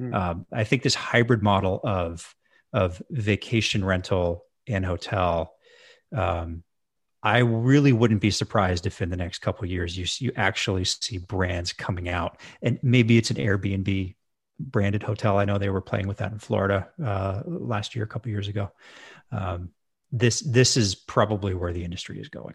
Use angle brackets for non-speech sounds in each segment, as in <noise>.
Mm-hmm. I think this hybrid model of of vacation rental and hotel. Um, I really wouldn't be surprised if in the next couple years you you actually see brands coming out, and maybe it's an Airbnb branded hotel. I know they were playing with that in Florida uh, last year, a couple years ago. Um, this this is probably where the industry is going.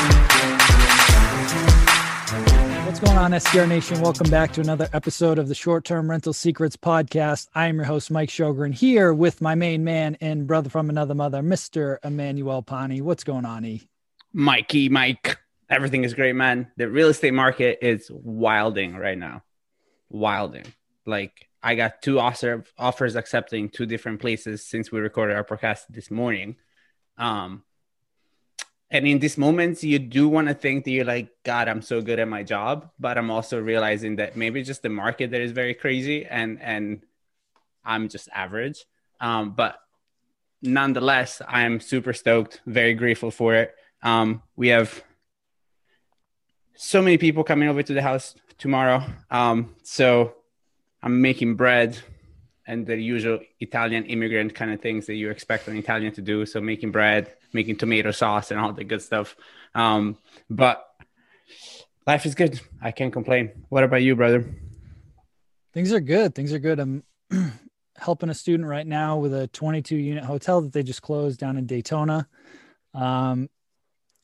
Going on, STR Nation? Welcome back to another episode of the Short Term Rental Secrets Podcast. I am your host, Mike Sjogren, here with my main man and brother from another mother, Mr. Emmanuel Pani. What's going on, E? Mikey, Mike. Everything is great, man. The real estate market is wilding right now. Wilding. Like, I got two offer, offers accepting two different places since we recorded our podcast this morning. Um, and in these moments you do want to think that you're like god i'm so good at my job but i'm also realizing that maybe just the market that is very crazy and and i'm just average. Um, but nonetheless i'm super stoked very grateful for it. Um, we have so many people coming over to the house tomorrow. Um, so i'm making bread and the usual italian immigrant kind of things that you expect an italian to do. So making bread making tomato sauce and all the good stuff. Um, but life is good. I can't complain. What about you, brother? Things are good. Things are good. I'm <clears throat> helping a student right now with a 22 unit hotel that they just closed down in Daytona. Um,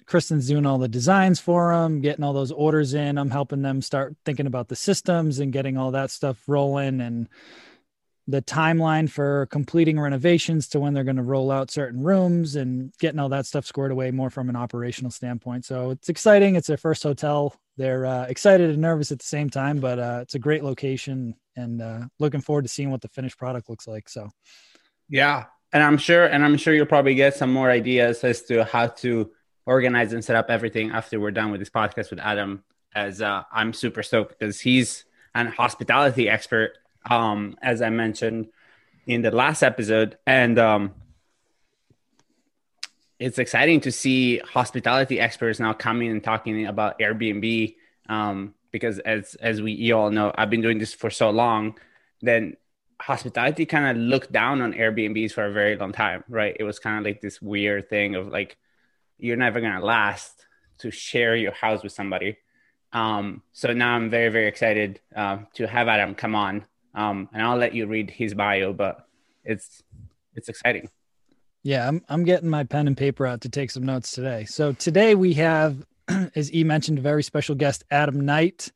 Kristen's doing all the designs for them, getting all those orders in. I'm helping them start thinking about the systems and getting all that stuff rolling and the timeline for completing renovations to when they're going to roll out certain rooms and getting all that stuff squared away more from an operational standpoint. So it's exciting. It's their first hotel. They're uh, excited and nervous at the same time, but uh, it's a great location and uh, looking forward to seeing what the finished product looks like. So, yeah, and I'm sure, and I'm sure you'll probably get some more ideas as to how to organize and set up everything after we're done with this podcast with Adam. As uh, I'm super stoked because he's an hospitality expert um, as I mentioned in the last episode. And um, it's exciting to see hospitality experts now coming and talking about Airbnb um, because, as as we you all know, I've been doing this for so long. Then hospitality kind of looked down on Airbnbs for a very long time, right? It was kind of like this weird thing of like you're never gonna last to share your house with somebody. Um, so now I'm very very excited uh, to have Adam come on um, and I'll let you read his bio, but it's it's exciting. Yeah, I'm I'm getting my pen and paper out to take some notes today. So today we have, <clears throat> as E mentioned, a very special guest, Adam Knight.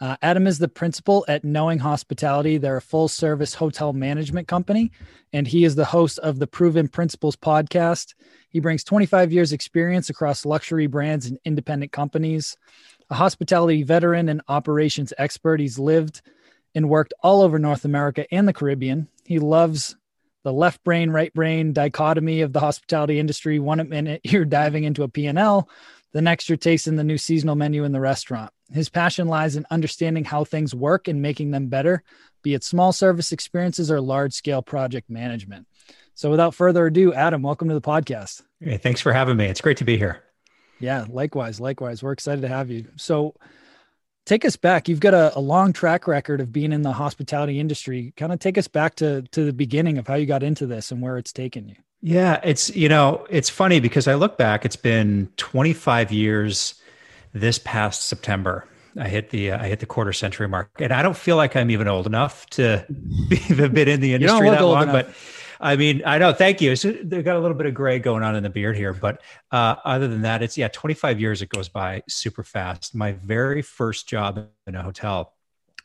Uh, Adam is the principal at Knowing Hospitality. They're a full service hotel management company, and he is the host of the Proven Principles podcast. He brings 25 years experience across luxury brands and independent companies. A hospitality veteran and operations expert, he's lived and worked all over North America and the Caribbean. He loves the left brain, right brain dichotomy of the hospitality industry. One minute <laughs> you're diving into a P&L, the next you're tasting the new seasonal menu in the restaurant. His passion lies in understanding how things work and making them better, be it small service experiences or large scale project management. So without further ado, Adam, welcome to the podcast. Hey, thanks for having me. It's great to be here. Yeah, likewise, likewise. We're excited to have you. So take us back. You've got a, a, long track record of being in the hospitality industry. Kind of take us back to to the beginning of how you got into this and where it's taken you. Yeah, it's you know it's funny because I look back. It's been 25 years. This past September, I hit the uh, I hit the quarter century mark, and I don't feel like I'm even old enough to <laughs> be, have been in the industry that long, enough. I mean, I know. Thank you. So they've got a little bit of gray going on in the beard here, but uh, other than that, it's yeah, 25 years. It goes by super fast. My very first job in a hotel,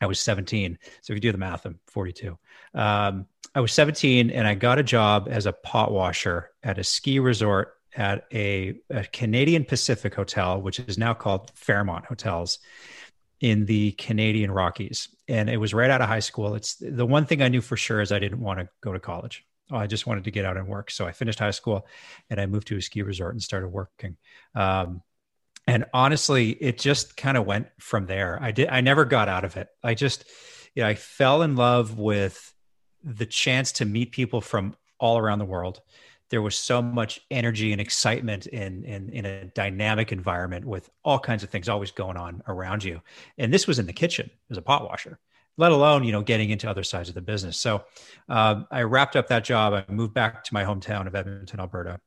I was 17. So if you do the math, I'm 42. Um, I was 17, and I got a job as a pot washer at a ski resort at a, a Canadian Pacific hotel, which is now called Fairmont Hotels. in the Canadian Rockies, and it was right out of high school. It's the one thing I knew for sure is I didn't want to go to college. I just wanted to get out and work. So I finished high school, and I moved to a ski resort and started working. Um, and honestly, it just kind of went from there. I did. I never got out of it. I just, you know, I fell in love with the chance to meet people from all around the world there was so much energy and excitement in, in in a dynamic environment with all kinds of things always going on around you and this was in the kitchen as a pot washer let alone you know getting into other sides of the business. So um, i wrapped up that job. I moved back to my hometown of edmonton alberta.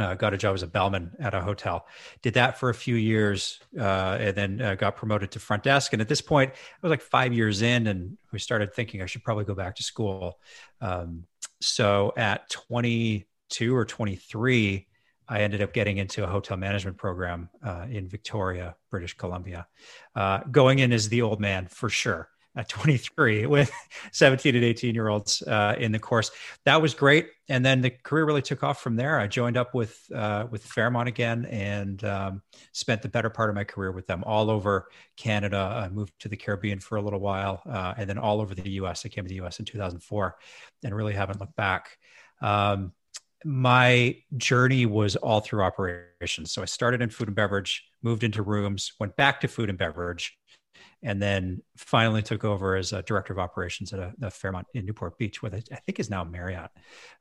Uh, got a job as a bellman at a hotel. Did that for a few years uh, and then uh, got promoted to front desk. And at this point i was like five years in and we started thinking i should probably go back to school. Um, so at 22 or 23, I ended up getting into a hotel management program uh, in Victoria, British Columbia. Uh, going in as the old man for sure at 23 with 17 and 18 year olds uh, in the course. That was great, and then the career really took off from there. I joined up with uh, with Fairmont again and um, spent the better part of my career with them all over Canada. I moved to the Caribbean for a little while, uh, and then all over the U.S. I came to the U.S. in 2004, and really haven't looked back. Um, my journey was all through operations. So I started in food and beverage, moved into rooms, went back to food and beverage, and then finally took over as a director of operations at a, a Fairmont in Newport Beach, what I think is now Marriott.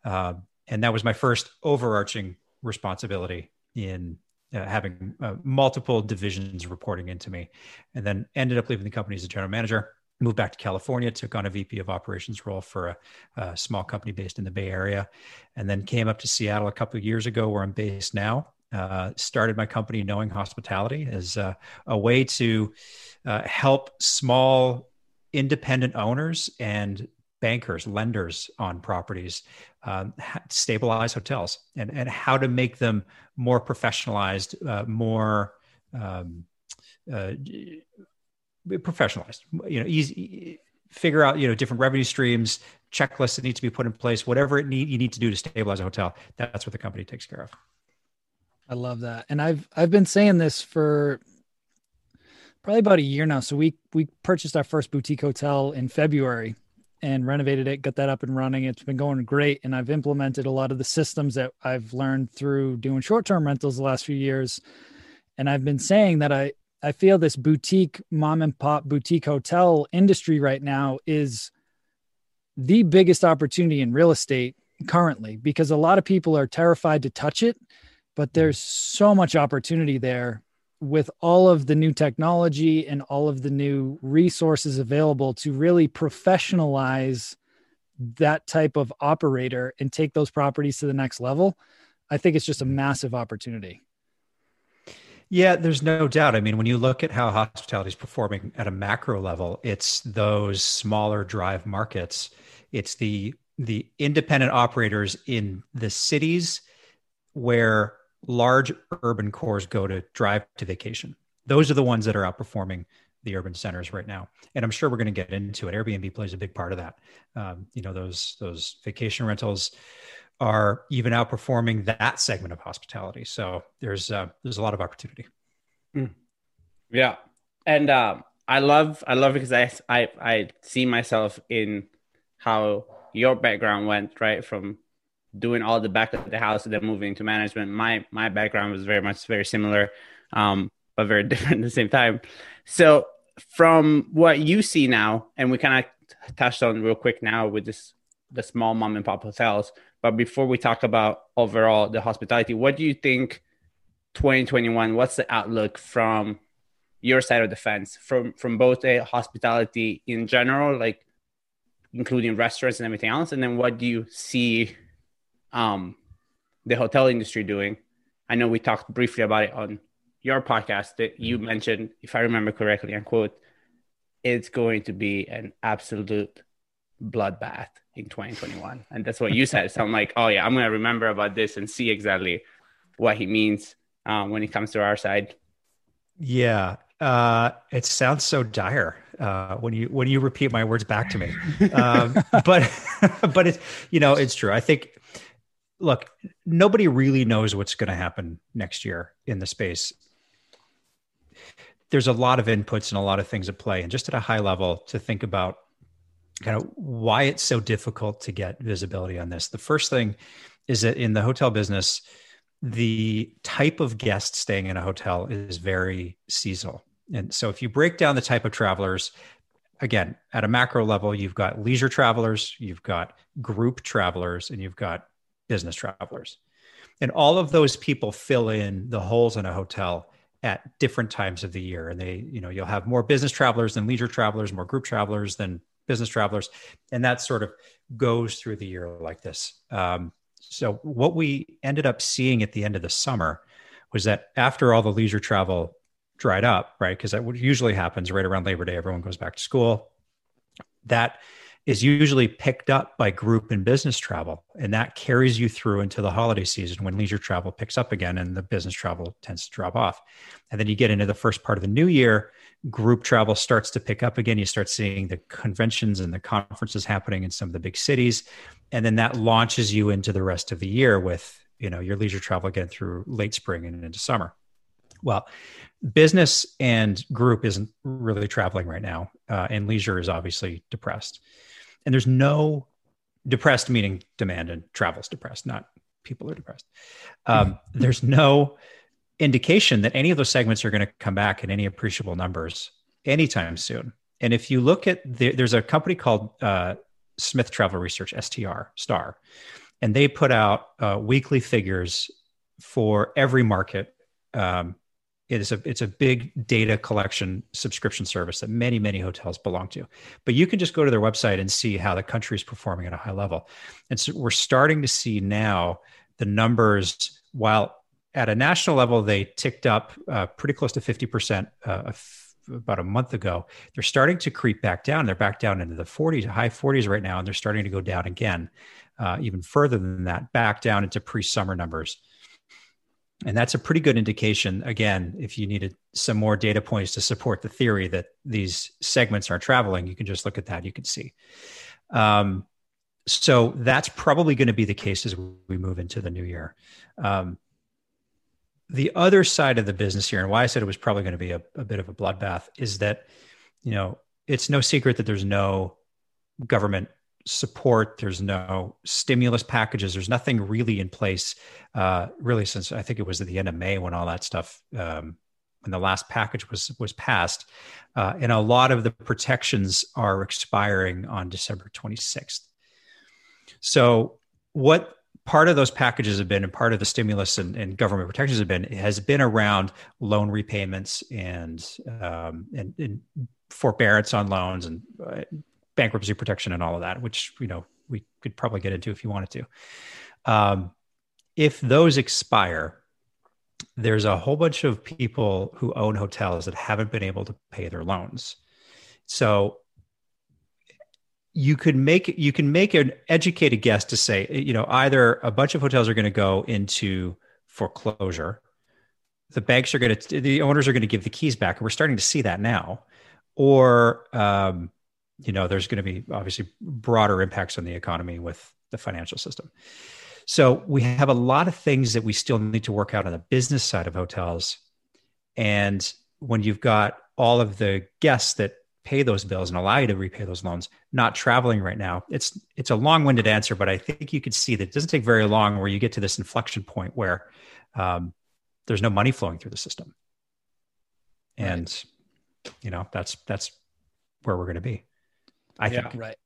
Um, and that was my first overarching responsibility in uh, having uh, multiple divisions reporting into me, and then ended up leaving the company as a general manager moved back to California, took on a VP of operations role for a, a, small company based in the Bay Area, and then came up to Seattle a couple of years ago, where I'm based now. Uh, started my company, Knowing Hospitality, as a, a way to uh, help small independent owners and bankers, lenders on properties um, stabilize hotels and, and how to make them more professionalized, uh, more um, uh, professionalized. You know easy figure out you know different revenue streams checklists that need to be put in place whatever it need you need to do to stabilize a hotel. That's what the company takes care of i love that. And i've i've been saying this for probably about a year now. So we we purchased our first boutique hotel in february and renovated it got that up and running. It's been going great. And i've implemented a lot of the systems that i've learned through doing short-term rentals the last few years. And i've been saying that i I feel this boutique mom and pop boutique hotel industry right now is the biggest opportunity in real estate currently because a lot of people are terrified to touch it, but hmm. there's so much opportunity there with all of the new technology and all of the new resources available to really professionalize that type of operator and take those properties to the next level. I think it's just a hmm. massive opportunity. Yeah, there's no doubt. I mean, when you look at how hospitality is performing at a macro level, it's those smaller drive markets. It's the the independent operators in the cities where large urban cores go to drive to vacation. Those are the ones that are outperforming the urban centers right now. And I'm sure we're going to get into it. Airbnb plays a big part of that. Um, you know, those those vacation rentals are even outperforming that segment of hospitality. So there's uh, there's a lot of opportunity. Mm. Yeah, and um, I love I love because I, I I see myself in how your background went right from doing all the back of the house and then moving to management. My my background was very much very similar, um, but very <laughs> different at the same time. So from what you see now, and we kind of touched on real quick now with this the small mom and pop hotels. But before we talk about overall the hospitality, what do you think 2021? What's the outlook from your side of the fence, from from both a hospitality in general, like including restaurants and everything else, and then what do you see um, the hotel industry doing? I know we talked briefly about it on your podcast that you mentioned, if I remember correctly, and quote, it's going to be an absolute bloodbath in 2021 and that's what you said. So i'm like oh yeah i'm gonna remember about this and see exactly what he means um, when it comes to our side. Yeah uh, it sounds so dire uh, when you when you repeat my words back to me. Um, <laughs> but <laughs> but it's you know it's true. I think look nobody really knows what's going to happen next year in the space there's a lot of inputs and a lot of things at play. And just at a high level, to think about kind of why it's so difficult to get visibility on this. The first thing is that in the hotel business, the type of guest staying in a hotel is very seasonal. And so if you break down the type of travelers, again, at a macro level, you've got leisure travelers, you've got group travelers, and you've got business travelers. And all of those people fill in the holes in a hotel at different times of the year. And they, you know, you'll have more business travelers than leisure travelers, more group travelers than business travelers. And that sort of goes through the year like this. Um, so what we ended up seeing at the end of the summer was that after all the leisure travel dried up, right? Because that usually happens right around Labor Day. Everyone goes back to school. That is usually picked up by group and business travel. And that carries you through into the holiday season when leisure travel picks up again and the business travel tends to drop off. And then you get into the first part of the new year, group travel starts to pick up again. You start seeing the conventions and the conferences happening in some of the big cities. And then that launches you into the rest of the year with, you know, your leisure travel again through late spring and into summer. Well, business and group isn't really traveling right now, uh, and leisure is obviously depressed. And there's no depressed meaning demand and travel's depressed, not people are depressed. Um, <laughs> there's no indication that any of those segments are going to come back in any appreciable numbers anytime soon. And if you look at the, there's a company called uh, Smith Travel Research, STR, STAR, and they put out uh, weekly figures for every market um, it is a it's a big data collection subscription service that many many hotels belong to. But you can just go to their website and see how the country is performing at a high level. And so we're starting to see now the numbers while at a national level they ticked up uh, pretty close to 50% uh, about a month ago they're starting to creep back down. They're back down into the 40s high 40s right now and they're starting to go down again uh, even further than that back down into pre-summer numbers and that's a pretty good indication, again, if you needed some more data points to support the theory that these segments are traveling, you can just look at that, you can see. Um, so that's probably going to be the case as we move into the new year. Um, the other side of the business here, and why I said it was probably going to be a, a bit of a bloodbath, is that, you know, it's no secret that there's no government support. There's no stimulus packages. There's nothing really in place, uh, really, since I think it was at the end of May when all that stuff, um, when the last package was was passed, uh, and a lot of the protections are expiring on December 26th. So, what part of those packages have been, and part of the stimulus and, and government protections have been, has been around loan repayments and um, and, and forbearance on loans and uh, bankruptcy protection and all of that, which you know we could probably get into if you wanted to. Um, if those expire, there's a whole bunch of people who own hotels that haven't been able to pay their loans. So you could make you can make an educated guess to say you know either a bunch of hotels are going to go into foreclosure the banks are going to the owners are going to give the keys back and we're starting to see that now or um, you know, there's going to be obviously broader impacts on the economy with the financial system. So we have a lot of things that we still need to work out on the business side of hotels. And when you've got all of the guests that pay those bills and allow you to repay those loans not traveling right now it's it's a long-winded answer but i think you could see that it doesn't take very long where you get to this inflection point where um, there's no money flowing through the system and right. you know that's that's where we're going to be I yeah. think. Right.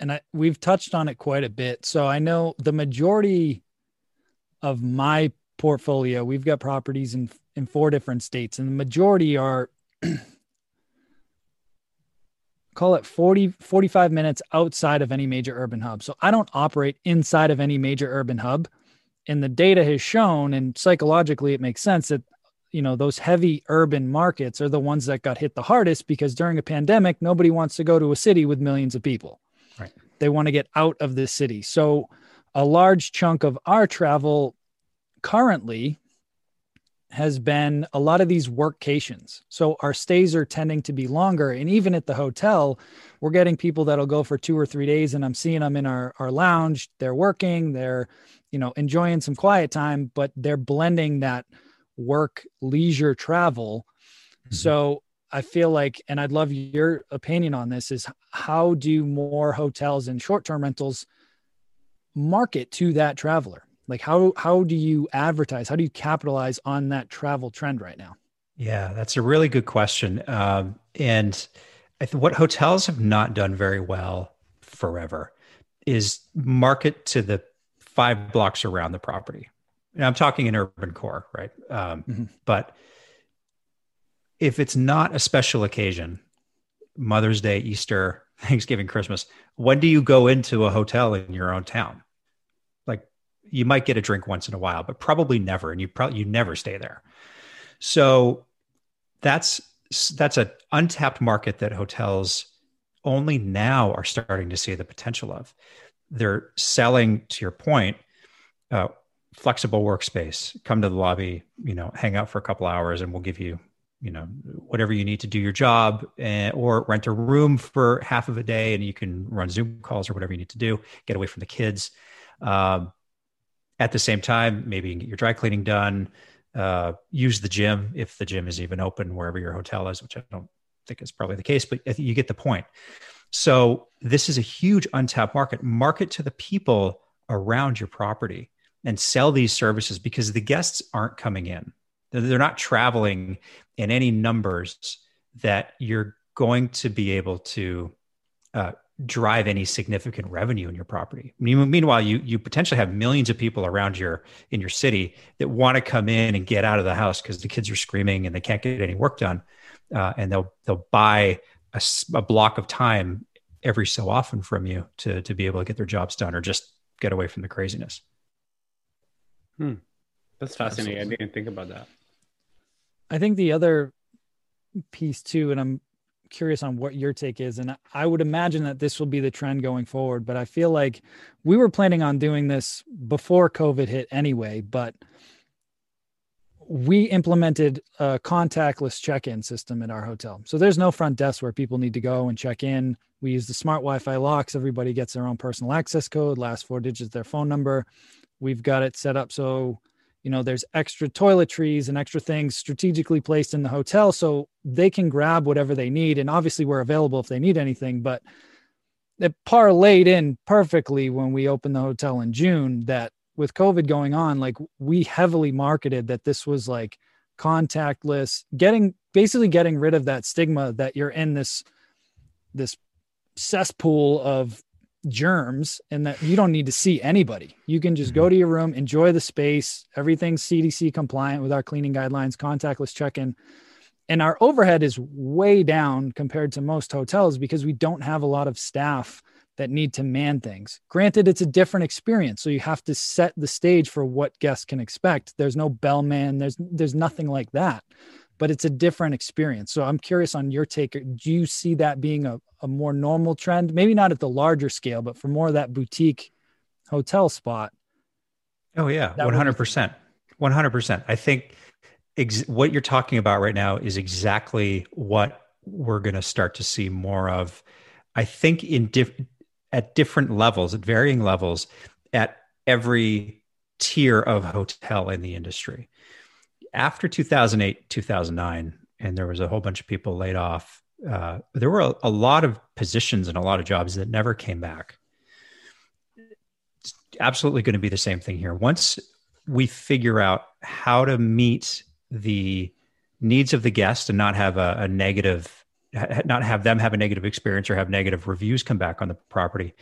And I, we've touched on it quite a bit. So I know the majority of my portfolio, we've got properties in in four different states, and the majority are <clears throat> call it 40 45 minutes outside of any major urban hub. So I don't operate inside of any major urban hub. And the data has shown and psychologically it makes sense that you know those heavy urban markets are the ones that got hit the hardest because during a pandemic nobody wants to go to a city with millions of people. Right. They want to get out of the city. So a large chunk of our travel currently has been a lot of these workcations so our stays are tending to be longer. And even at the hotel we're getting people that'll go for two or three days and i'm seeing them in our, our lounge. They're working. They're you know enjoying some quiet time but they're blending that work leisure travel mm-hmm. so I feel like, and I'd love your opinion on this, is how do more hotels and short term rentals market to that traveler? Like how how do you advertise? How do you capitalize on that travel trend right now? Yeah, that's a really good question. Um, and I think what hotels have not done very well forever is market to the five blocks around the property. And I'm talking in urban core, right? Um, mm-hmm. But if it's not a special occasion, Mother's Day, Easter, <laughs> Thanksgiving, Christmas, when do you go into a hotel in your own town? Like you might get a drink once in a while, but probably never, and you probably you never stay there. So that's that's an untapped market that hotels only now are starting to see the potential of. They're selling, to your point, uh, flexible workspace. Come to the lobby, you know, hang out for a couple hours, and we'll give you you know whatever you need to do your job and, or rent a room for half of a day and you can run zoom calls or whatever you need to do get away from the kids. Um, at the same time maybe you can get your dry cleaning done uh, use the gym if the gym is even open wherever your hotel is which i don't think is probably the case but you get the point. So this is a huge untapped market. Market to the people around your property and sell these services because the guests aren't coming in they're not traveling in any numbers that you're going to be able to uh, drive any significant revenue in your property. Meanwhile, you you potentially have millions of people around your in your city that want to come in and get out of the house because the kids are screaming and they can't get any work done, uh, and they'll they'll buy a, a block of time every so often from you to to be able to get their jobs done or just get away from the craziness. Hmm. That's fascinating. Absolutely. I didn't think about that. I think the other piece too, and I'm curious on what your take is, and I would imagine that this will be the trend going forward. But I feel like we were planning on doing this before COVID hit anyway, but we implemented a contactless check-in system at our hotel. So there's no front desk where people need to go and check in. We use the smart Wi-Fi locks. Everybody gets their own personal access code, last four digits their phone number. We've got it set up so you know there's extra toiletries and extra things strategically placed in the hotel so they can grab whatever they need. And obviously we're available if they need anything but it parlayed in perfectly when we opened the hotel in june that with covid going on like we heavily marketed that this was like contactless getting basically getting rid of that stigma that you're in this this cesspool of germs and that you don't need to see anybody. You can just go mm-hmm. to your room, enjoy the space. Everything's CDC compliant with our cleaning guidelines, contactless check in. And our overhead is way down compared to most hotels because we don't have a lot of staff that need to man things. Granted, it's a different experience. So you have to set the stage for what guests can expect. There's no bellman, there's there's nothing like that but it's a different experience. So I'm curious on your take. Uh, do you see that being a, a more normal trend? Maybe not at the larger scale, but for more of that boutique hotel spot. Oh yeah, one hundred percent, one hundred percent. I think ex- what you're talking about right now is exactly what we're going to start to see more of. I think in diff- at different levels, at varying levels, at every tier of hotel in the industry after 2008, 2009, and there was a whole bunch of people laid off, uh, there were a, a, lot of positions and a lot of jobs that never came back. It's absolutely going to be the same thing here. Once we figure out how to meet the needs of the guest and not have a, a negative, not have them have a negative experience or have negative reviews come back on the property,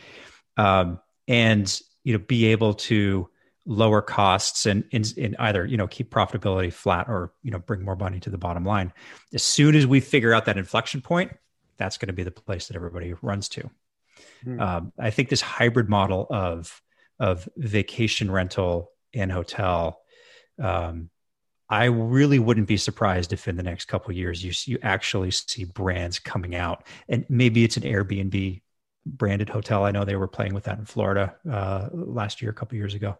um, and you know, be able to lower costs and in, in, either you know keep profitability flat or you know bring more money to the bottom line. As soon as we figure out that inflection point that's going to be the place that everybody runs to. Hmm. um, i think this hybrid model of of vacation rental and hotel um, i really wouldn't be surprised if in the next couple years you you actually see brands coming out. And maybe it's an airbnb branded hotel. I know they were playing with that in Florida uh, last year, a couple years ago.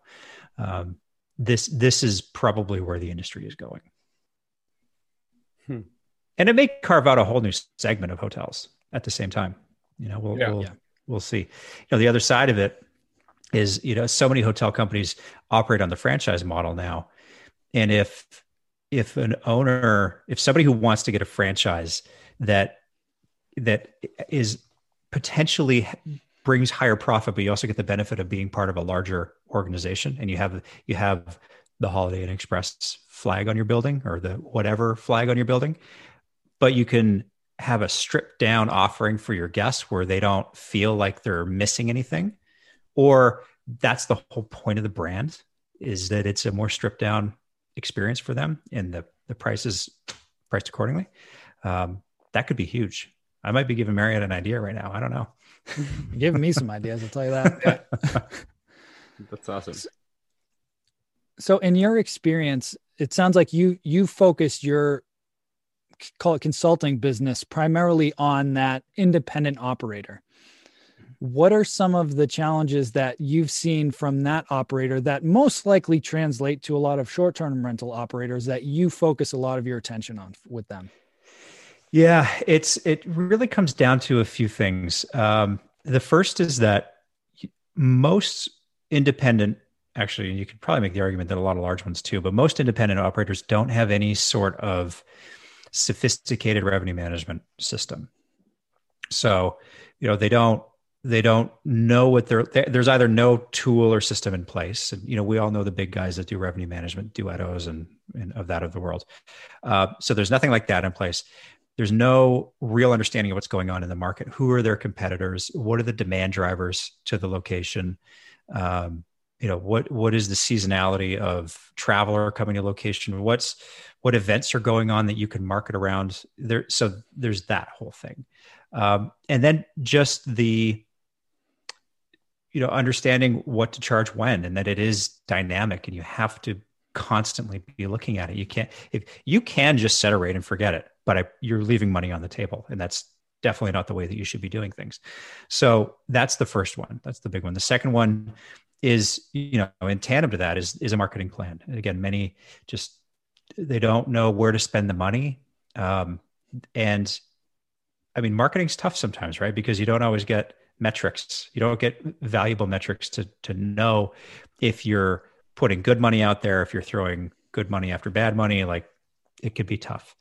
Um, this this is probably where the industry is going, hmm. and it may carve out a whole new segment of hotels at the same time. You know, we'll yeah, we'll, yeah. we'll see. You know, the other side of it is you know so many hotel companies operate on the franchise model now, and if if an owner if somebody who wants to get a franchise that that is potentially brings higher profit, but you also get the benefit of being part of a larger organization, and you have you have the Holiday Inn Express flag on your building or the whatever flag on your building, but you can have a stripped down offering for your guests where they don't feel like they're missing anything, or that's the whole point of the brand is that it's a more stripped down experience for them, and the the price is priced accordingly. Um, that could be huge. I might be giving Marriott an idea right now. I don't know. <laughs> giving me some ideas, I'll tell you that. <laughs> That's awesome. So, in your experience, it sounds like you you focused your call it consulting business primarily on that independent operator. What are some of the challenges that you've seen from that operator that most likely translate to a lot of short-term rental operators that you focus a lot of your attention on with them? Yeah, it's it really comes down to a few things. Um, the first is that most independent, actually, you could probably make the argument that a lot of large ones too, but most independent operators don't have any sort of sophisticated revenue management system. So, you know, they don't they don't know what they're there's either no tool or system in place and you know we all know the big guys that do revenue management duettos and, and of that of the world uh, so there's nothing like that in place there's no real understanding of what's going on in the market. Who are their competitors? What are the demand drivers to the location? Um, you know what what is the seasonality of traveler coming to location? What's what events are going on that you can market around there? So there's that whole thing, um, and then just the you know understanding what to charge when and that it is dynamic and you have to constantly be looking at it. You can't if you can just set a rate and forget it but I, you're leaving money on the table and that's definitely not the way that you should be doing things. So that's the first one. That's the big one. The second one is you know in tandem to that is is a marketing plan. And again many just they don't know where to spend the money. Um, and i mean marketing's tough sometimes right? Because you don't always get metrics. You don't get valuable metrics to to know if you're putting good money out there if you're throwing good money after bad money like it could be tough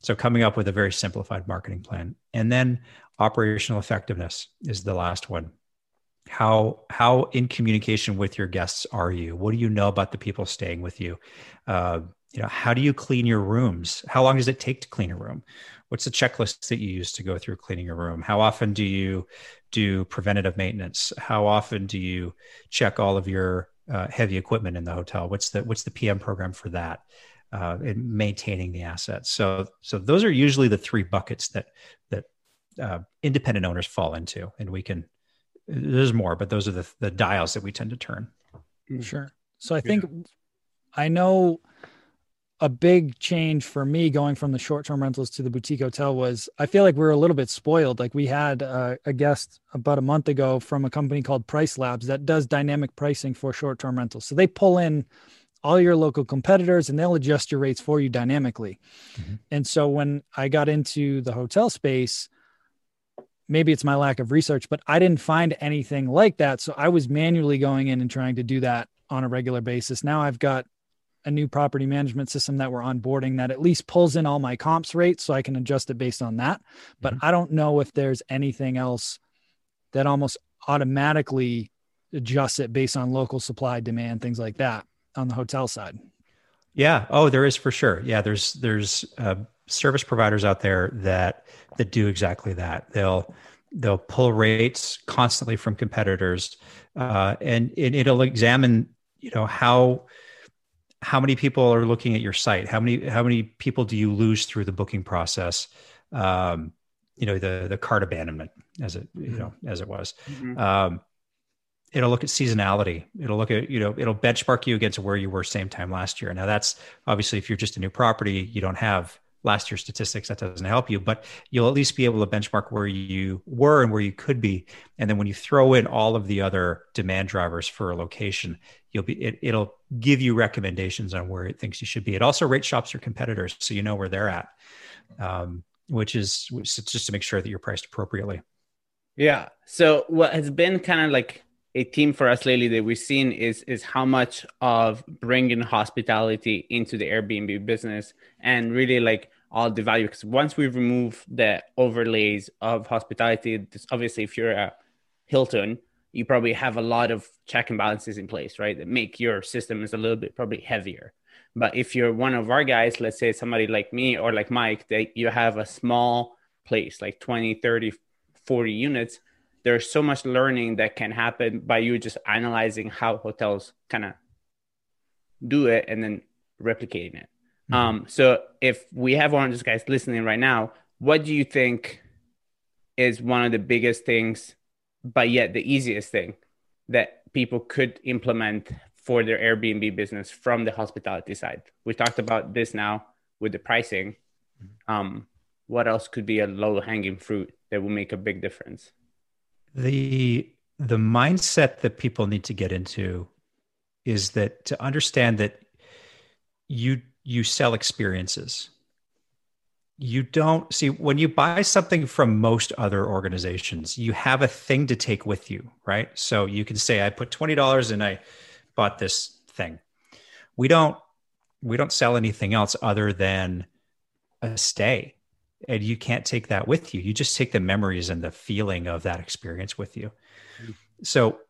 so coming up with a very simplified marketing plan. And then operational effectiveness is the last one. How how in communication with your guests are you? What do you know about the people staying with you? Uh, you know, how do you clean your rooms? How long does it take to clean a room? What's the checklist that you use to go through cleaning your room? How often do you do preventative maintenance? How often do you check all of your uh, heavy equipment in the hotel? What's the what's the PM program for that? uh, and maintaining the assets. So, so those are usually the three buckets that that uh, independent owners fall into, and we can. There's more, but those are the the dials that we tend to turn. Mm. Sure. So I think yeah. I know a big change for me going from the short-term rentals to the boutique hotel was I feel like we are a little bit spoiled. Like we had uh, a guest about a month ago from a company called PriceLabs that does dynamic pricing for short-term rentals. So they pull in all your local competitors and they'll adjust your rates for you dynamically. Mm-hmm. And so when I got into the hotel space, maybe it's my lack of research, but I didn't find anything like that. So I was manually going in and trying to do that on a regular basis. Now I've got a new property management system that we're onboarding that at least pulls in all my comps rates so I can adjust it based on that. But mm-hmm. I don't know if there's anything else that almost automatically adjusts it based on local supply, demand, things like that on the hotel side. Yeah. Oh, there is for sure. Yeah. There's there's uh, service providers out there that that do exactly that. They'll they'll pull rates constantly from competitors, uh, and it, it'll examine you know how how many people are looking at your site how many how many people do you lose through the booking process um, you know the the cart abandonment as it you mm-hmm. know as it was mm-hmm. um, it'll look at seasonality. It'll look at, you know, it'll benchmark you against where you were same time last year. Now that's obviously if you're just a new property, you don't have last year's statistics, that doesn't help you, but you'll at least be able to benchmark where you were and where you could be. And then when you throw in all of the other demand drivers for a location, you'll be, it, it'll give you recommendations on where it thinks you should be. It also rate shops your competitors. So you know where they're at. Um, which is, just to make sure that you're priced appropriately. Yeah. So what has been kind of like a theme for us lately that we've seen is is how much of bringing hospitality into the Airbnb business and really like all the value because once we remove the overlays of hospitality obviously if you're a hilton you probably have a lot of check and balances in place right? That make your system is a little bit probably heavier. But if you're one of our guys let's say somebody like me or like mike that you have a small place like 20 30 40 units there's so much learning that can happen by you just analyzing how hotels kind of do it and then replicating it Mm-hmm. Um, so if we have one of those guys listening right now, what do you think is one of the biggest things, but yet the easiest thing that people could implement for their Airbnb business from the hospitality side? We talked about this now with the pricing. Mm-hmm. Um, what else could be a low hanging fruit that will make a big difference? The the mindset that people need to get into is that to understand that you you sell experiences. You don't see when you buy something from most other organizations, you have a thing to take with you, right? So you can say, I put $20 and I bought this thing. We don't we don't sell anything else other than a stay. And you can't take that with you. You just take the memories and the feeling of that experience with you. Mm-hmm. So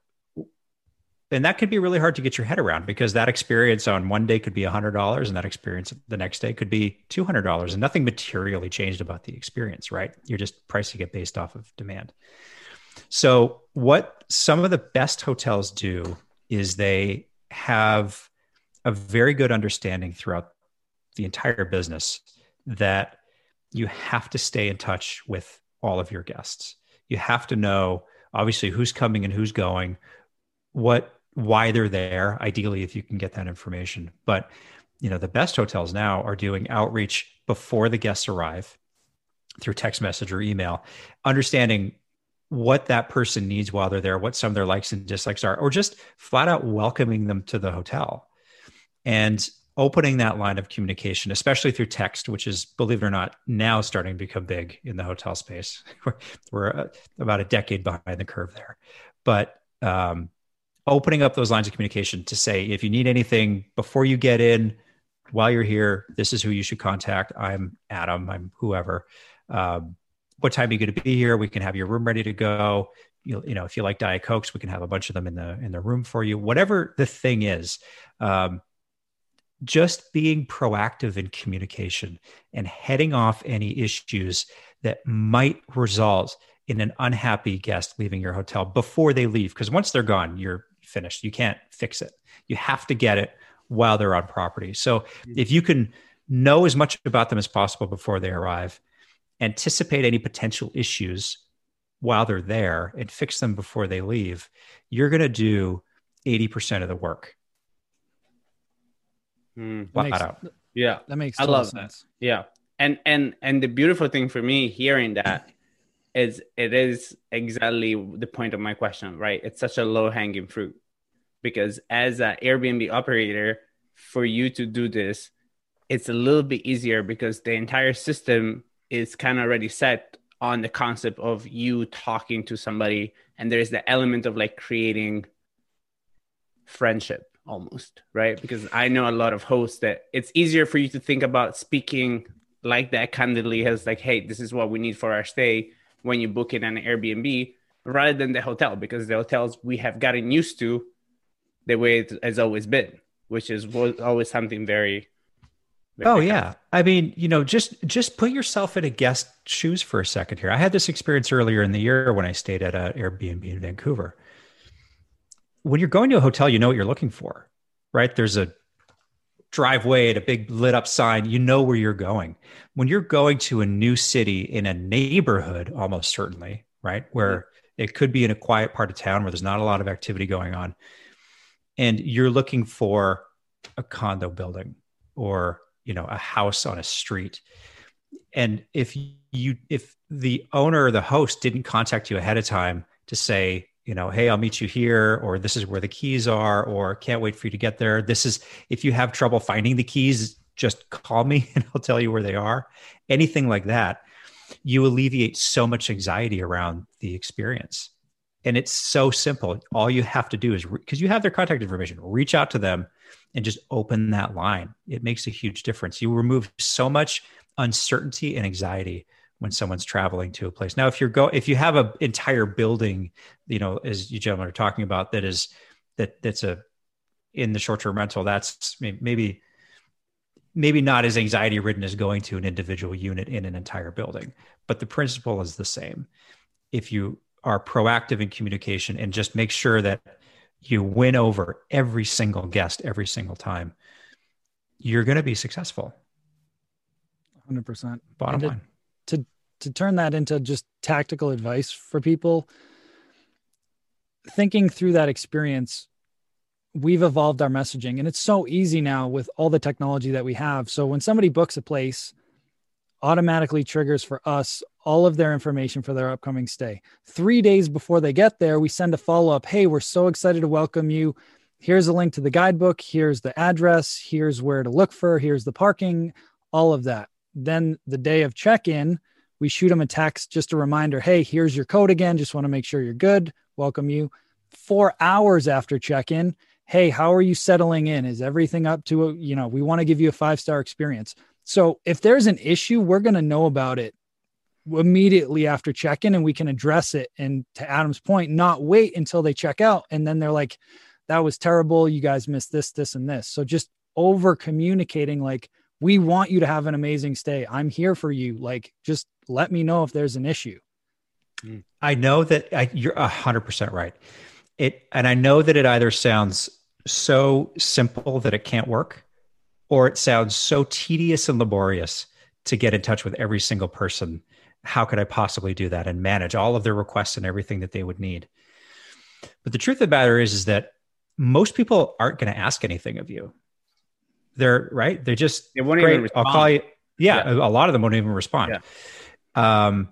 and that could be really hard to get your head around because that experience on one day could be $100 and that experience the next day could be $200 and nothing materially changed about the experience right? You're just pricing it based off of demand. So what some of the best hotels do is they have a very good understanding throughout the entire business that you have to stay in touch with all of your guests. You have to know obviously who's coming and who's going what why they're there ideally if you can get that information. But you know the best hotels now are doing outreach before the guests arrive through text message or email understanding what that person needs while they're there what some of their likes and dislikes are or just flat out welcoming them to the hotel and opening that line of communication especially through text which is believe it or not now starting to become big in the hotel space. <laughs> We're, uh, about a decade behind the curve there. But um, opening up those lines of communication to say if you need anything before you get in while you're here this is who you should contact. I'm adam i'm whoever. Um, what time are you going to be here? We can have your room ready to go. You, you know if you like diet cokes we can have a bunch of them in the in the room for you. Whatever the thing is um, just being proactive in communication and heading off any issues that might result in an unhappy guest leaving your hotel before they leave. Because once they're gone you're finished. You can't fix it. You have to get it while they're on property. So if you can know as much about them as possible before they arrive, anticipate any potential issues while they're there and fix them before they leave, you're going to do 80% of the work. Mm, makes, yeah. That makes I love sense. That. Yeah. And and and the beautiful thing for me hearing that is it is exactly the point of my question, right? It's such a low hanging fruit because as an Airbnb operator, for you to do this, it's a little bit easier because the entire system is kind of already set on the concept of you talking to somebody, and there's the element of like creating friendship almost, right? Because I know a lot of hosts that it's easier for you to think about speaking like that candidly as like, hey, this is what we need for our stay when you book it on Airbnb rather than the hotel because the hotels we have gotten used to the way it has always been, which is always something very. very oh yeah, I mean, you know, just just put yourself in a guest shoes for a second here. I had this experience earlier in the year when I stayed at an Airbnb in Vancouver. When you're going to a hotel, you know what you're looking for, right? There's a driveway and a big lit up sign, you know where you're going. When you're going to a new city in a neighborhood, almost certainly, right? Where it could be in a quiet part of town where there's not a lot of activity going on. And you're looking for a condo building or, you know, a house on a street. And if you if the owner or the host didn't contact you ahead of time to say, you know, hey, I'll meet you here, or this is where the keys are, or can't wait for you to get there. This is, if you have trouble finding the keys, just call me <laughs> and I'll tell you where they are. Anything like that, you alleviate so much anxiety around the experience. And it's so simple. All you have to do is because re- you have their contact information, reach out to them and just open that line. It makes a huge difference. You remove so much uncertainty and anxiety when someone's traveling to a place. Now, if you're go if you have an entire building, you know, as you gentlemen are talking about, that is that that's a in the short term rental, that's maybe maybe not as anxiety ridden as going to an individual unit in an entire building, but the principle is the same. If you are proactive in communication and just make sure that you win over every single guest every single time, you're going to be successful. 100%. Bottom to, line. To, to turn that into just tactical advice for people, thinking through that experience, we've evolved our messaging and it's so easy now with all the technology that we have. So when somebody books a place, automatically triggers for us all of their information for their upcoming stay. Three days before they get there, we send a follow up Hey, we're so excited to welcome you. Here's a link to the guidebook. Here's the address. Here's where to look for. Here's the parking, all of that. Then the day of check in, we shoot them a text, just a reminder Hey, here's your code again. Just want to make sure you're good. Welcome you. Four hours after check in, Hey, how are you settling in? Is everything up to, you know, we want to give you a five star experience. So if there's an issue, we're going to know about it immediately after check in and we can address it. And to Adam's point, not wait until they check out. And then they're like, that was terrible. You guys missed this, this, and this. So just over communicating, like, we want you to have an amazing stay. I'm here for you. Like, just let me know if there's an issue. Mm. I know that I, you're a hundred percent right. It, and I know that it either sounds so simple that it can't work, or it sounds so tedious and laborious to get in touch with every single person how could I possibly do that and manage all of their requests and everything that they would need? But the truth of the matter is, is that most people aren't going to ask anything of you. They're right. They're just they won't even respond. I'll call you. Yeah, yeah, a lot of them won't even respond. Yeah. Um,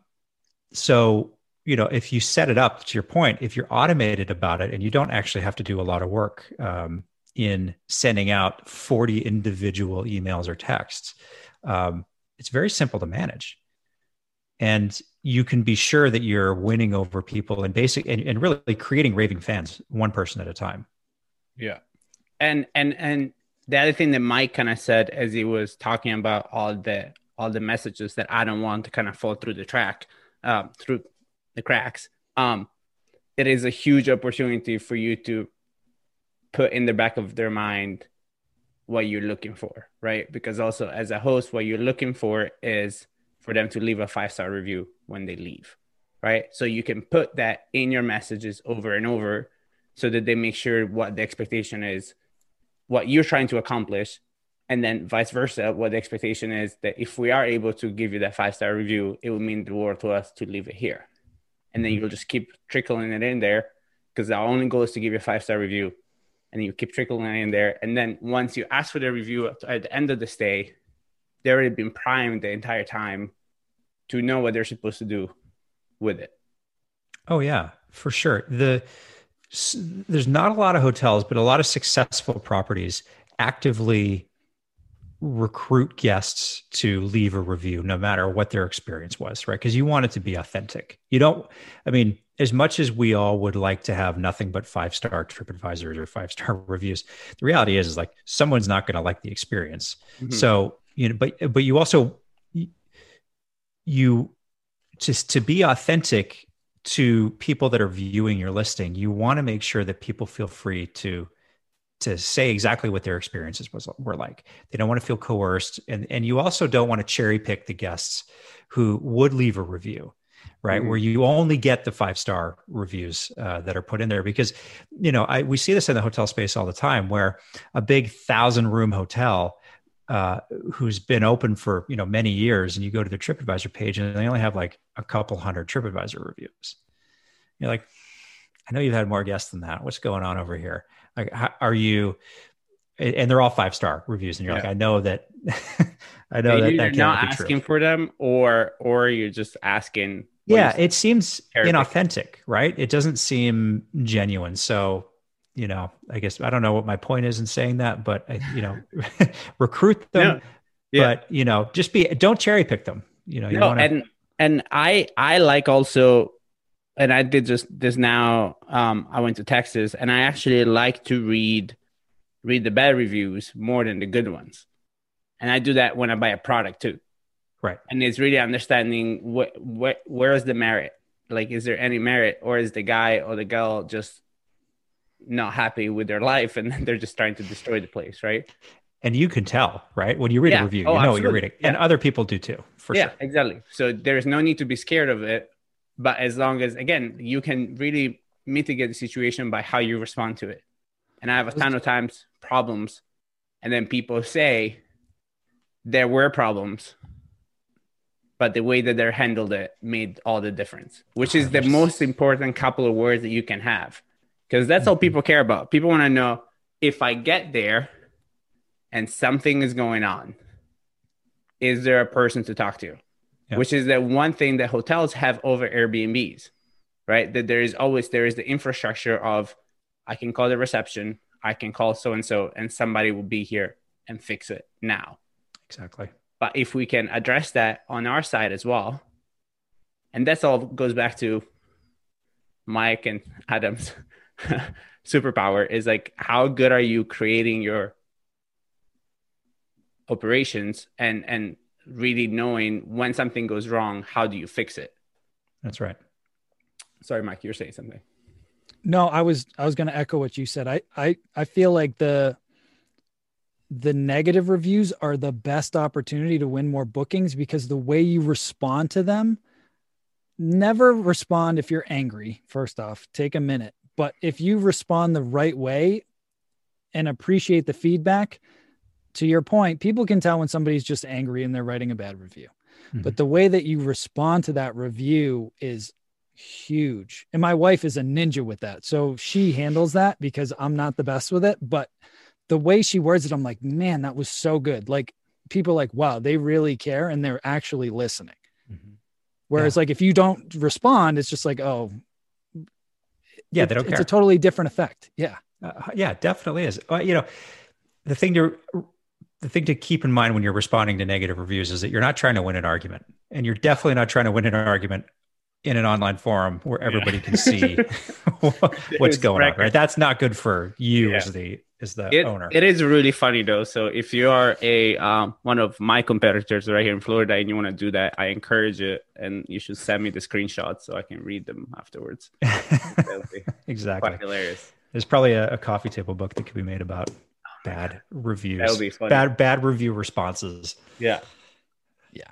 so you know, if you set it up to your point, if you're automated about it and you don't actually have to do a lot of work um, in sending out 40 individual emails or texts, um, it's very simple to manage and you can be sure that you're winning over people and basic and, and really creating raving fans one person at a time yeah and and and the other thing that mike kind of said as he was talking about all the all the messages that i don't want to kind of fall through the track um, through the cracks um it is a huge opportunity for you to put in the back of their mind what you're looking for right because also as a host what you're looking for is for them to leave a five star review when they leave, right? So you can put that in your messages over and over so that they make sure what the expectation is, what you're trying to accomplish, and then vice versa, what the expectation is that if we are able to give you that five star review, it will mean the world to us to leave it here. And then you'll just keep trickling it in there because our only goal is to give you a five star review. And you keep trickling it in there. And then once you ask for the review at the end of the stay, they've already been primed the entire time to know what they're supposed to do with it. Oh yeah, for sure. The there's not a lot of hotels, but a lot of successful properties actively recruit guests to leave a review no matter what their experience was, right? Because you want it to be authentic. You don't I mean, as much as we all would like to have nothing but five-star TripAdvisors or five-star <laughs> reviews, the reality is is like someone's not going to like the experience. Mm-hmm. So, you know, but but you also you just to be authentic to people that are viewing your listing you want to make sure that people feel free to to say exactly what their experiences was were like they don't want to feel coerced and and you also don't want to cherry pick the guests who would leave a review right mm-hmm. where you only get the five star reviews uh, that are put in there because you know I, we see this in the hotel space all the time where a big thousand room hotel uh, who's been open for you know many years, and you go to the TripAdvisor page, and they only have like a couple hundred TripAdvisor reviews. You're like, I know you've had more guests than that. What's going on over here? Like, how, are you? And they're all five star reviews, and you're yeah. like, I know that. <laughs> I know Maybe that, that you're not asking for them, or or you're just asking. Yeah, it seems inauthentic, right? It doesn't seem genuine. So you know, I guess I don't know what my point is in saying that, but I, you know, <laughs> <laughs> recruit them, no. yeah. but you know, just be don't cherry pick them. You know, you no, wanna... and and I I like also, and I did just this now. Um, I went to Texas, and I actually like to read read the bad reviews more than the good ones, and I do that when I buy a product too. Right. And it's really understanding what what where is the merit? Like, is there any merit, or is the guy or the girl just not happy with their life and <laughs> they're just trying to destroy the place, right? And you can tell, right? When you read Yeah. a review, Oh, you know what you're absolutely. reading. And other people do too, for yeah, sure. exactly. So there's no need to be scared of it, but as long as again you can really mitigate the situation by how you respond to it. And I have a ton of times problems, and then people say there were problems, but the way that they're handled it made all the difference, which is the most important couple of words that you can have, because that's all mm-hmm. people care about. People want to know if I get there and something is going on, is there a person to talk to? Yeah. Which is the one thing that hotels have over Airbnbs, right? That there is always there is the infrastructure of I can call the reception, I can call so and so, and somebody will be here and fix it now. Exactly. But if we can address that on our side as well, and that's all goes back to Mike and Adam's <laughs> superpower is like how good are you creating your operations and and really knowing when something goes wrong, how do you fix it? That's right. Sorry, Mike, you're saying something. No, I was I was going to echo what you said. I I I feel like the the negative reviews are the best opportunity to win more bookings because the way you respond to them never respond if you're angry first off take a minute but if you respond the right way and appreciate the feedback to your point people can tell when somebody's just angry and they're writing a bad review. Mhm. but the way that you respond to that review is huge. And my wife is a ninja with that. So she handles that because i'm not the best with it. But the way she words it i'm like man that was so good. Like people are like wow they really care and they're actually listening. Mhm. whereas like if you don't respond it's just like oh Yeah, they don't it's care. a totally different effect yeah Uh, yeah, definitely is. Uh, you know, the thing to the thing to keep in mind when you're responding to negative reviews is that you're not trying to win an argument, and you're definitely not trying to win an argument in an online forum where everybody can see <laughs> <laughs> what's It's going on. Right? That's not good for you Yeah. as the as the It, owner. it is really funny though. So if you are a um, one of my competitors right here in Florida and you want to do that, I encourage it, and you should send me the screenshots so I can read them afterwards. <laughs> Exactly. quite hilarious. There's probably a, a coffee table book that could be made about bad reviews. That would be funny. Bad bad review responses. Yeah. Yeah.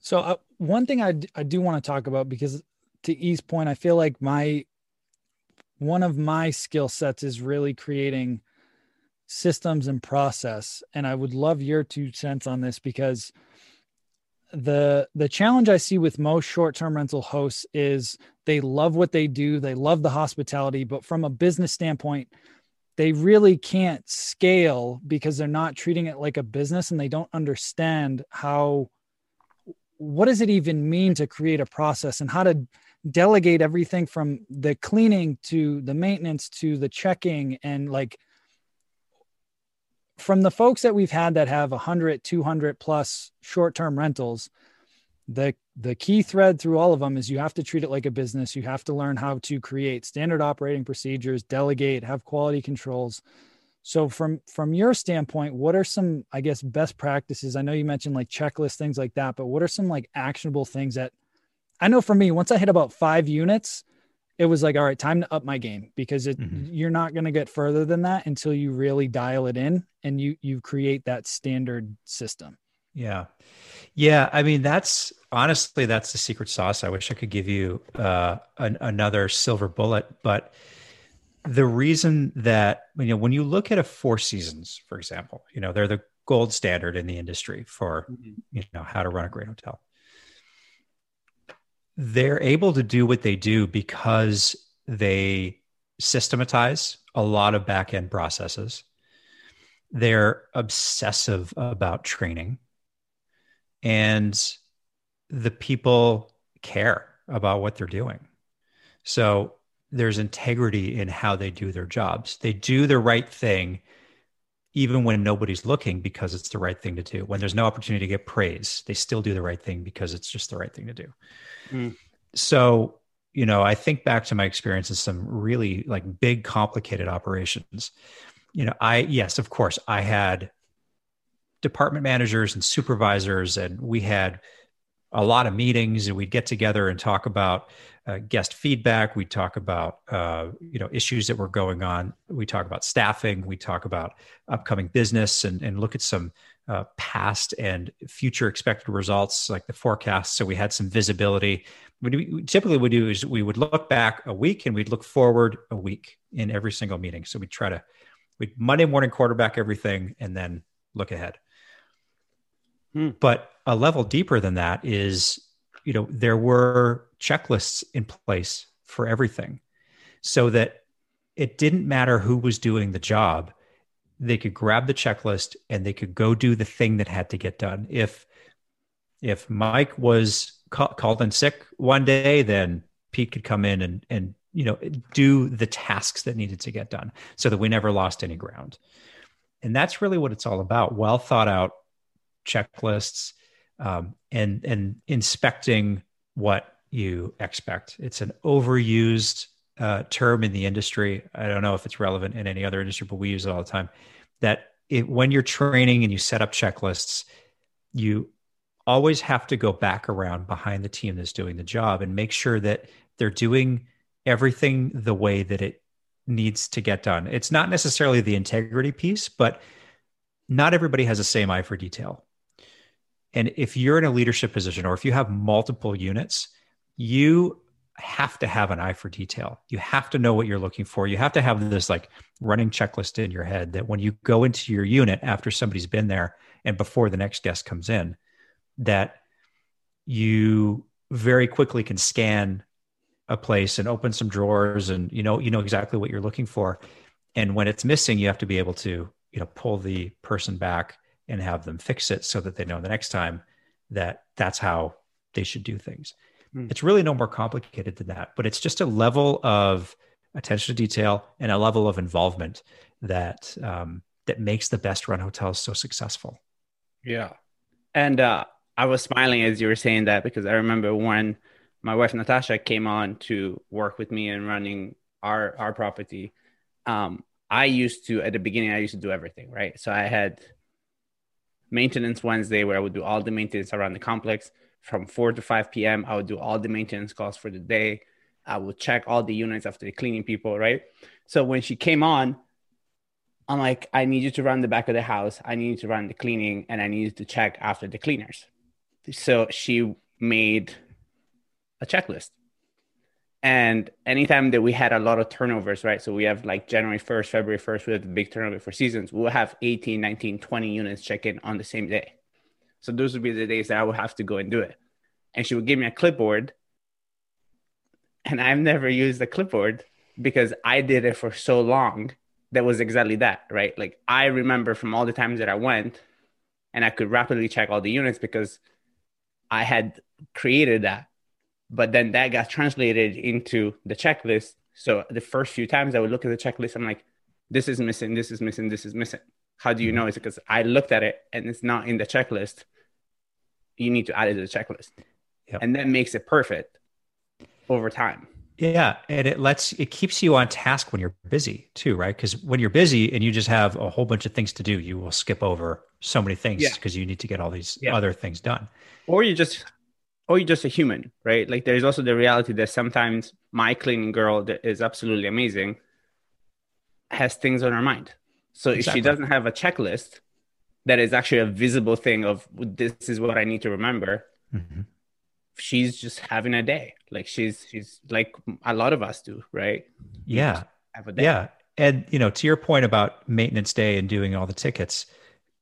So uh, one thing I, d- I do want to talk about because to E's point, I feel like my one of my skill sets is really creating systems and process, and I would love your two cents on this because the the challenge I see with most short term rental hosts is they love what they do, they love the hospitality, but from a business standpoint, they really can't scale because they're not treating it like a business and they don't understand how what does it even mean to create a process and how to delegate everything from the cleaning to the maintenance to the checking and like from the folks that we've had that have 100 200 plus short-term rentals the the key thread through all of them is you have to treat it like a business you have to learn how to create standard operating procedures delegate have quality controls so from from your standpoint, what are some I guess best practices? I know you mentioned like checklists, things like that, but what are some like actionable things that I know for me, once I hit about five units, it was like, all right, time to up my game because it Mhm. you're not going to get further than that until you really dial it in and you you create that standard system. Yeah. Yeah. I mean, that's honestly, that's the secret sauce. I wish I could give you uh, an, another silver bullet, but the reason that, you know, when you look at a Four Seasons, for example, you know, they're the gold standard in the industry for, you know, how to run a great hotel. They're able to do what they do because they systematize a lot of back end processes. They're obsessive about training and the people care about what they're doing. So there's integrity in how they do their jobs. They do the right thing even when nobody's looking because it's the right thing to do. When there's no opportunity to get praise, they still do the right thing because it's just the right thing to do. Mm. So, you know, I think back to my experience in some really like big complicated operations. You know, I yes, of course, I had department managers and supervisors and we had a lot of meetings and we'd get together and talk about uh, guest feedback. We talk about uh, you know issues that were going on. We talk about staffing. We talk about upcoming business and, and look at some uh, past and future expected results like the forecast. So we had some visibility. What we typically would do is we would look back a week and we'd look forward a week in every single meeting. So we try to we Monday morning quarterback everything and then look ahead. Hmm. But a level deeper than that is you know there were checklists in place for everything so that it didn't matter who was doing the job they could grab the checklist and they could go do the thing that had to get done. If if mike was ca- called in sick one day then pete could come in and and you know do the tasks that needed to get done so that we never lost any ground. And that's really what it's all about. Well thought out checklists um, and and inspecting what you expect. It's an overused uh, term in the industry. I don't know if it's relevant in any other industry, but we use it all the time. That it, when you're training and you set up checklists, you always have to go back around behind the team that's doing the job and make sure that they're doing everything the way that it needs to get done. It's not necessarily the integrity piece, but not everybody has the same eye for detail. And if you're in a leadership position or if you have multiple units, you have to have an eye for detail. You have to know what you're looking for. You have to have this like running checklist in your head that when you go into your unit after somebody's been there and before the next guest comes in, that you very quickly can scan a place and open some drawers and you know you know exactly what you're looking for and when it's missing you have to be able to you know pull the person back and have them fix it so that they know the next time that that's how they should do things. Mm. It's really no more complicated than that, but it's just a level of attention to detail and a level of involvement that um, that makes the best run hotels so successful. Yeah, and uh, I was smiling as you were saying that because I remember when my wife Natasha came on to work with me and running our our property. Um, I used to at the beginning I used to do everything right. So I had maintenance Wednesday where I would do all the maintenance around the complex from 4 to 5 p.m. I would do all the maintenance calls for the day. I would check all the units after the cleaning people, right? So when she came on, I'm like, I need you to run the back of the house. I need you to run the cleaning and I need you to check after the cleaners. So she made a checklist and anytime that we had a lot of turnovers, right? So we have like January 1st, February 1st, we have the big turnover for seasons. We'll have 18, 19, 20 units check in on the same day. So those would be the days that I would have to go and do it. And she would give me a clipboard. And I've never used a clipboard because I did it for so long. That was exactly that, right? Like I remember from all the times that I went and I could rapidly check all the units because I had created that but then that got translated into the checklist. So the first few times I would look at the checklist, I'm like, this is missing, this is missing, this is missing. How do you mm-hmm. know? It's because I looked at it and it's not in the checklist. You need to add it to the checklist. Yep. And that makes it perfect over time. Yeah, and it lets it keeps you on task when you're busy too, right? Because when you're busy and you just have a whole bunch of things to do, you will skip over so many things because yeah. you need to get all these yeah. other things done. Or you just or you're just a human, right? Like there's also the reality that sometimes my cleaning girl that is absolutely amazing has things on her mind. So exactly. if she doesn't have a checklist that is actually a visible thing of this is what I need to remember, mm-hmm. she's just having a day. Like she's she's like a lot of us do, right? Yeah. Yeah. And you know, to your point about maintenance day and doing all the tickets,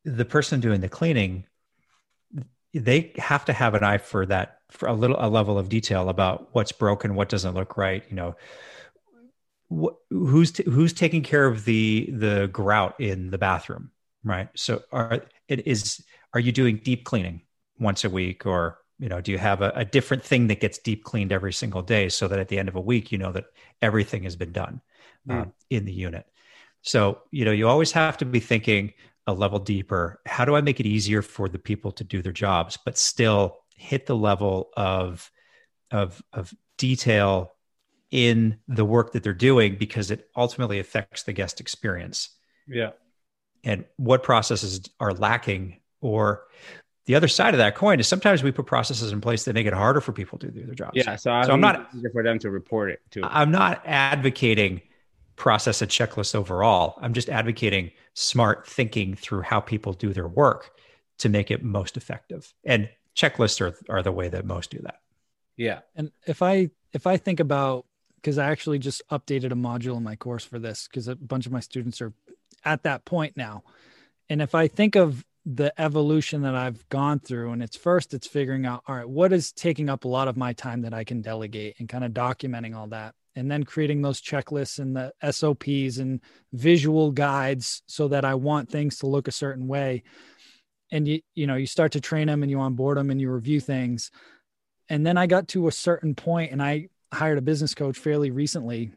the person doing the cleaning they have to have an eye for that for a little a level of detail about what's broken what doesn't look right you know. Wh- who's t- who's taking care of the the grout in the bathroom right? So are it is are you doing deep cleaning once a week or you know do you have a, a different thing that gets deep cleaned every single day so that at the end of a week you know that everything has been done mm. in the unit? So you know you always have to be thinking a level deeper how do i make it easier for the people to do their jobs but still hit the level of of of detail in the work that they're doing because it ultimately affects the guest experience yeah and what processes are lacking or the other side of that coin is sometimes we put processes in place that make it harder for people to do their jobs. Yeah. So, I so I'm not for them to report it to. I'm not advocating process a checklist overall. I'm just advocating smart thinking through how people do their work to make it most effective. And checklists are, are the way that most do that. Yeah. And if I if I think about because I actually just updated a module in my course for this because a bunch of my students are at that point now. And if I think of the evolution that I've gone through, and it's first, it's figuring out, all right, what is taking up a lot of my time that I can delegate and kind of documenting all that. And then creating those checklists and the SOPs and visual guides so that I want things to look a certain way. And you, you know, you start to train them and you onboard them and you review things. And then I got to a certain point and I hired a business coach fairly recently.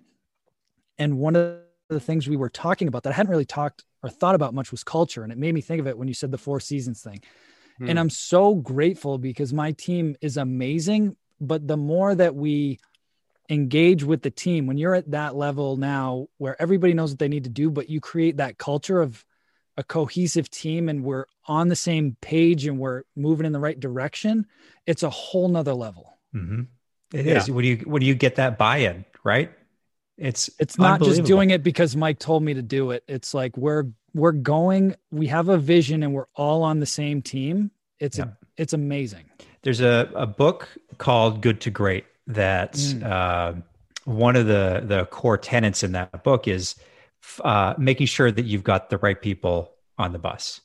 And one of the things we were talking about that I hadn't really talked or thought about much was culture. And it made me think of it when you said the four seasons thing. Hmm. And I'm so grateful because my team is amazing. But the more that we engage with the team, when you're at that level now where everybody knows what they need to do, but you create that culture of a cohesive team and we're on the same page and we're moving in the right direction, it's a whole nother level. Mm-hmm. It yeah. is. When you when you get that buy-in, right? It's it's not just doing it because Mike told me to do it. It's like we're we're going. We have a vision and we're all on the same team. It's yeah. a, it's amazing. There's a a book called Good to Great that mm. uh, one of the the core tenets in that book is uh, making sure that you've got the right people on the bus.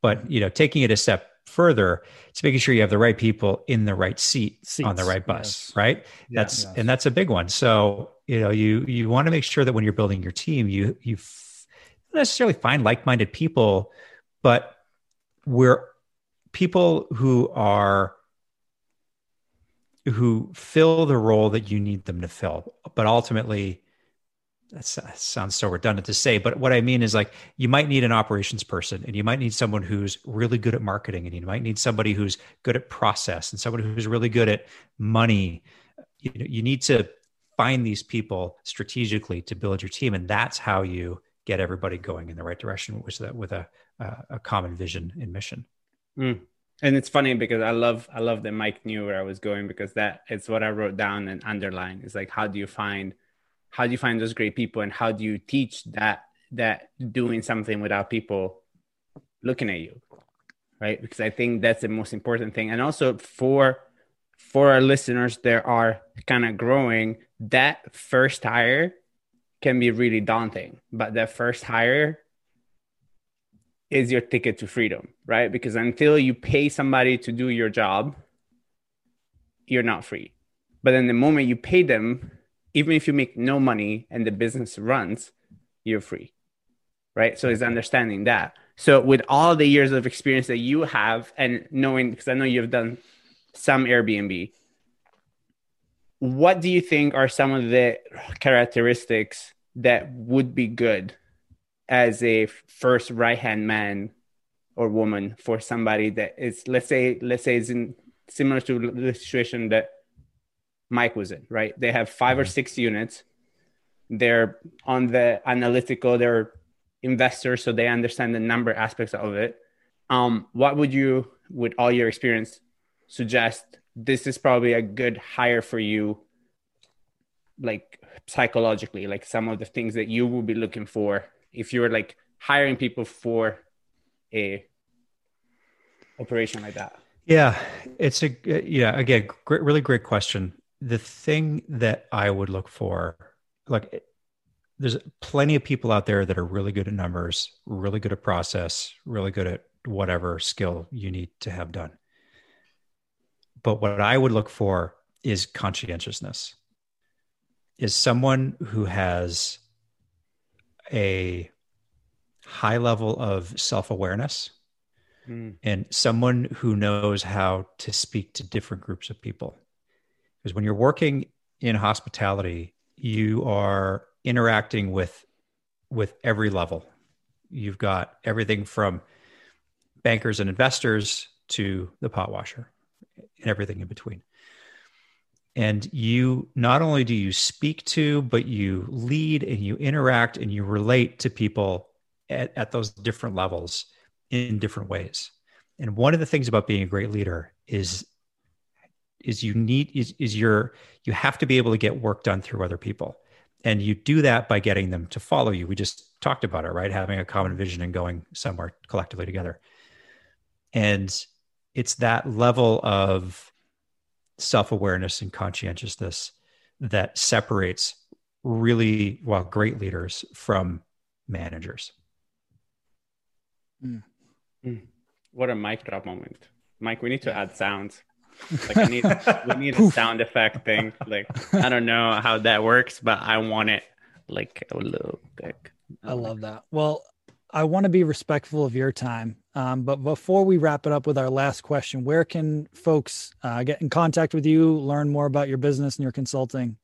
But you know, taking it a step further, it's making sure you have the right people in the right seat Seats, on the right bus, yes. right? That's yes. and that's a big one. So you know, you you want to make sure that when you're building your team, you you f- necessarily find like-minded people, but we're people who are who fill the role that you need them to fill, but ultimately that sounds so redundant to say, but what I mean is like you might need an operations person and you might need someone who's really good at marketing and you might need somebody who's good at process and someone who's really good at money. You know, you need to find these people strategically to build your team. And that's how you get everybody going in the right direction with that with a, a common vision and mission. Mm. And it's funny because I love I love that Mike knew where I was going because that it's what I wrote down and underlined. It's like how do you find how do you find those great people and how do you teach that that doing something without people looking at you right because i think that's the most important thing and also for for our listeners that are kind of growing that first hire can be really daunting but that first hire is your ticket to freedom right because until you pay somebody to do your job you're not free but then the moment you pay them even if you make no money and the business runs, you're free. Right. So it's understanding that. So with all the years of experience that you have and knowing, because I know you've done some Airbnb, what do you think are some of the characteristics that would be good as a first right hand man or woman for somebody that is let's say let's say is in similar to the situation that Mike was in, right? They have 5 mm-hmm. or six units. They're on the analytical, they're investors, so they understand the number aspects of it. Um, what would you, with all your experience, suggest this is probably a good hire for you, like psychologically, like some of the things that you will be looking for if you're like hiring people for a operation like that? Yeah, it's a yeah. Again, great, really great question the thing that I would look for, like, there's plenty of people out there that are really good at numbers, really good at process, really good at whatever skill you need to have done. But what I would look for is conscientiousness, is someone who has a high level of self awareness mm. and someone who knows how to speak to different groups of people because when you're working in hospitality, you are interacting with with every level. You've got everything from bankers and investors to the pot washer and everything in between. And you not only do you speak to, but you lead and you interact and you relate to people at, at those different levels in different ways. And one of the things about being a great leader is is you need is, is your you have to be able to get work done through other people. And you do that by getting them to follow you. We just talked about it right? Having a common vision and going somewhere collectively together. And it's that level of self-awareness and conscientiousness that separates really well great leaders from managers mm. Mm. what a mic drop moment mike we need to add sounds <laughs> like I need we need a sound effect thing. Like I don't know how that works, but I want it like a little thick. I love that. Well, I want to be respectful of your time. Um, but before we wrap it up with our last question, where can folks uh, get in contact with you, learn more about your business and your consulting?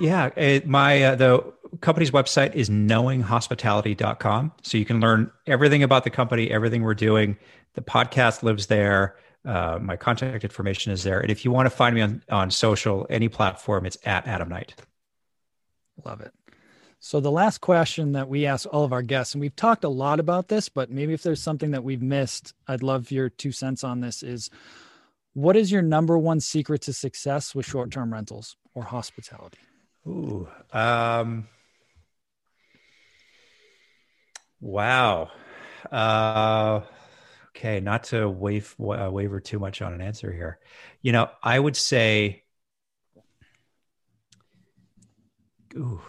Yeah, it, my uh, the company's website is knowinghospitality.com. So you can learn everything about the company, everything we're doing. The podcast lives there. Uh, my contact information is there. And if you want to find me on, on social, any platform, it's at Adam Knight. Love it. So, the last question that we ask all of our guests, and we've talked a lot about this, but maybe if there's something that we've missed, I'd love your two cents on this is what is your number one secret to success with short term rentals or hospitality? Ooh, um, wow. Uh, Okay, not to wave, uh, waver too much on an answer here. You know, I would say, ooh,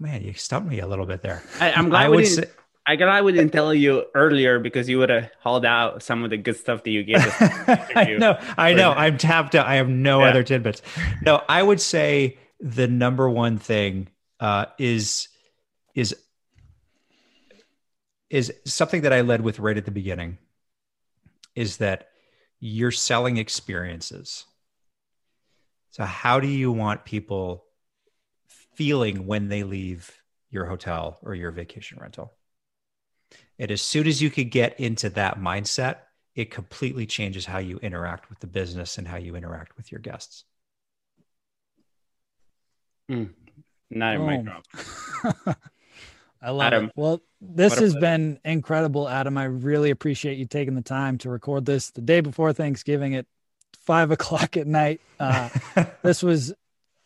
man, you stumped me a little bit there. I, am glad I would say, I glad I didn't tell you earlier because you would have hauled out some of the good stuff that you gave us. <laughs> I know, I know. I'm tapped out. I have no yeah. other tidbits. No, I would say the number one thing uh, is is is something that I led with right at the beginning is that you're selling experiences. So, how do you want people feeling when they leave your hotel or your vacation rental? And as soon as you could get into that mindset, it completely changes how you interact with the business and how you interact with your guests. Mm, not a mic <laughs> I love Adam, it. Well, this has been incredible, Adam. I really appreciate you taking the time to record this the day before Thanksgiving at five <laughs> o'clock at night. Uh, <laughs> this was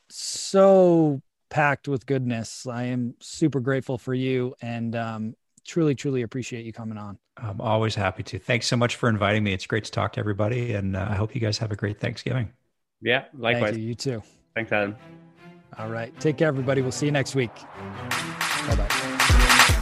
so packed with goodness. I am super grateful for you and um, truly, truly appreciate you coming on. I'm always happy to. Thanks so much for inviting me. It's great to talk to everybody, and uh, I hope you guys have a great Thanksgiving. Yeah, likewise. Thank you. You too. Thanks, Adam. All right. Take care, everybody. We'll see you next week.